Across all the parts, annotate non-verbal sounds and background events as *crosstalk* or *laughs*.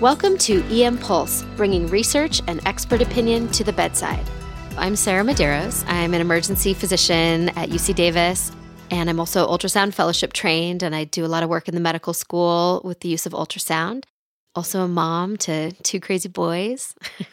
Welcome to EM Pulse, bringing research and expert opinion to the bedside. I'm Sarah Medeiros. I'm an emergency physician at UC Davis, and I'm also ultrasound fellowship trained, and I do a lot of work in the medical school with the use of ultrasound also a mom to two crazy boys. *laughs*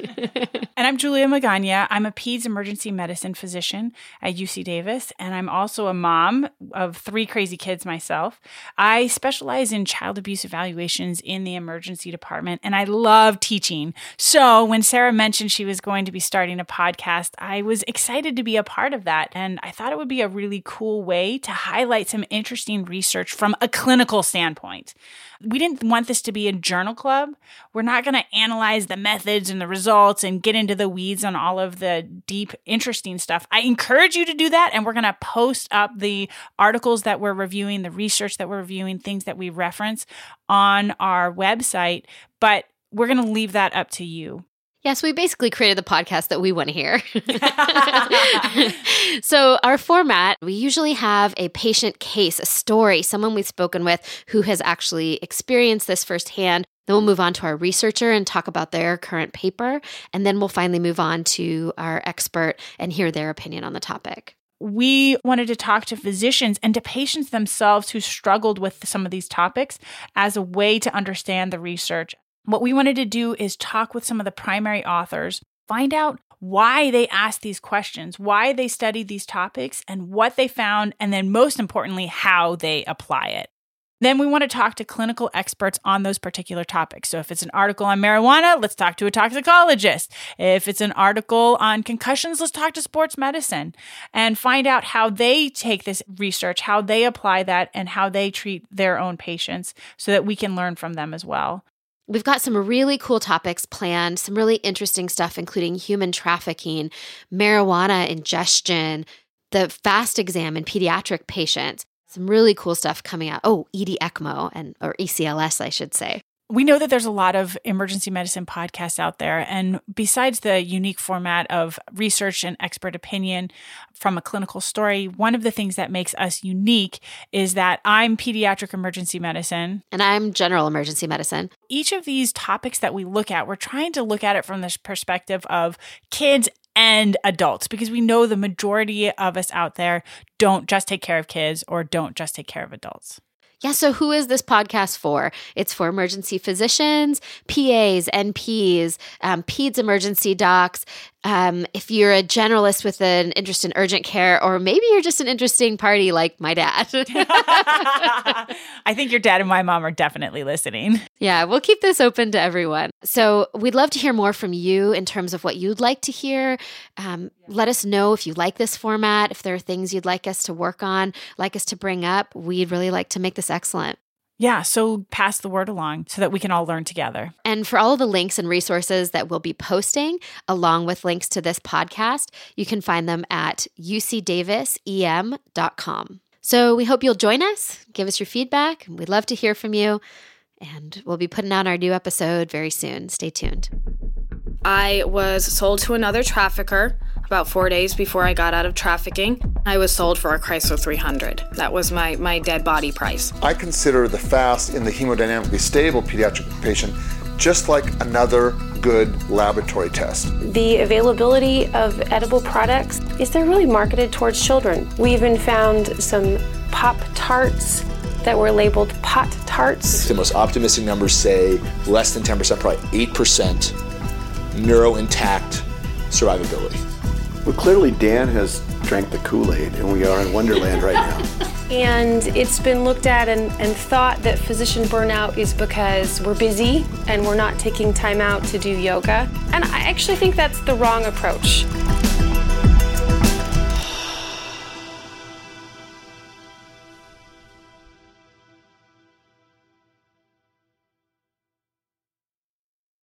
and I'm Julia Magana. I'm a peds emergency medicine physician at UC Davis, and I'm also a mom of three crazy kids myself. I specialize in child abuse evaluations in the emergency department, and I love teaching. So when Sarah mentioned she was going to be starting a podcast, I was excited to be a part of that. And I thought it would be a really cool way to highlight some interesting research from a clinical standpoint. We didn't want this to be a journal club. We're not going to analyze the methods and the results and get into the weeds on all of the deep, interesting stuff. I encourage you to do that. And we're going to post up the articles that we're reviewing, the research that we're reviewing, things that we reference on our website. But we're going to leave that up to you. Yes, we basically created the podcast that we want to hear. *laughs* *laughs* so, our format, we usually have a patient case, a story, someone we've spoken with who has actually experienced this firsthand. Then we'll move on to our researcher and talk about their current paper. And then we'll finally move on to our expert and hear their opinion on the topic we wanted to talk to physicians and to patients themselves who struggled with some of these topics as a way to understand the research what we wanted to do is talk with some of the primary authors, find out why they asked these questions, why they studied these topics, and what they found, and then most importantly, how they apply it. Then we want to talk to clinical experts on those particular topics. So if it's an article on marijuana, let's talk to a toxicologist. If it's an article on concussions, let's talk to sports medicine and find out how they take this research, how they apply that, and how they treat their own patients so that we can learn from them as well. We've got some really cool topics planned, some really interesting stuff, including human trafficking, marijuana ingestion, the FAST exam in pediatric patients. Some really cool stuff coming out. Oh, ED ECMO and or ECLS, I should say we know that there's a lot of emergency medicine podcasts out there. And besides the unique format of research and expert opinion from a clinical story, one of the things that makes us unique is that I'm pediatric emergency medicine. And I'm general emergency medicine. Each of these topics that we look at, we're trying to look at it from this perspective of kids and adults because we know the majority of us out there don't just take care of kids or don't just take care of adults. Yeah, so who is this podcast for? It's for emergency physicians, PAs, NPs, um, PEDS emergency docs, um, if you're a generalist with an interest in urgent care, or maybe you're just an interesting party like my dad. *laughs* I think your dad and my mom are definitely listening. Yeah, we'll keep this open to everyone. So we'd love to hear more from you in terms of what you'd like to hear. Um, let us know if you like this format, if there are things you'd like us to work on, like us to bring up. We'd really like to make this excellent. Yeah, so pass the word along so that we can all learn together. And for all of the links and resources that we'll be posting, along with links to this podcast, you can find them at ucdavisem.com. So we hope you'll join us, give us your feedback. We'd love to hear from you. And we'll be putting out our new episode very soon. Stay tuned. I was sold to another trafficker about four days before I got out of trafficking. I was sold for a Chrysler 300. That was my, my dead body price. I consider the FAST in the hemodynamically stable pediatric patient just like another good laboratory test. The availability of edible products is they're really marketed towards children. We even found some Pop Tarts that were labeled pot tarts. The most optimistic numbers say less than 10%, probably 8% neuro intact survivability. Well, clearly Dan has drank the Kool-Aid and we are in Wonderland right now. *laughs* And it's been looked at and, and thought that physician burnout is because we're busy and we're not taking time out to do yoga. And I actually think that's the wrong approach.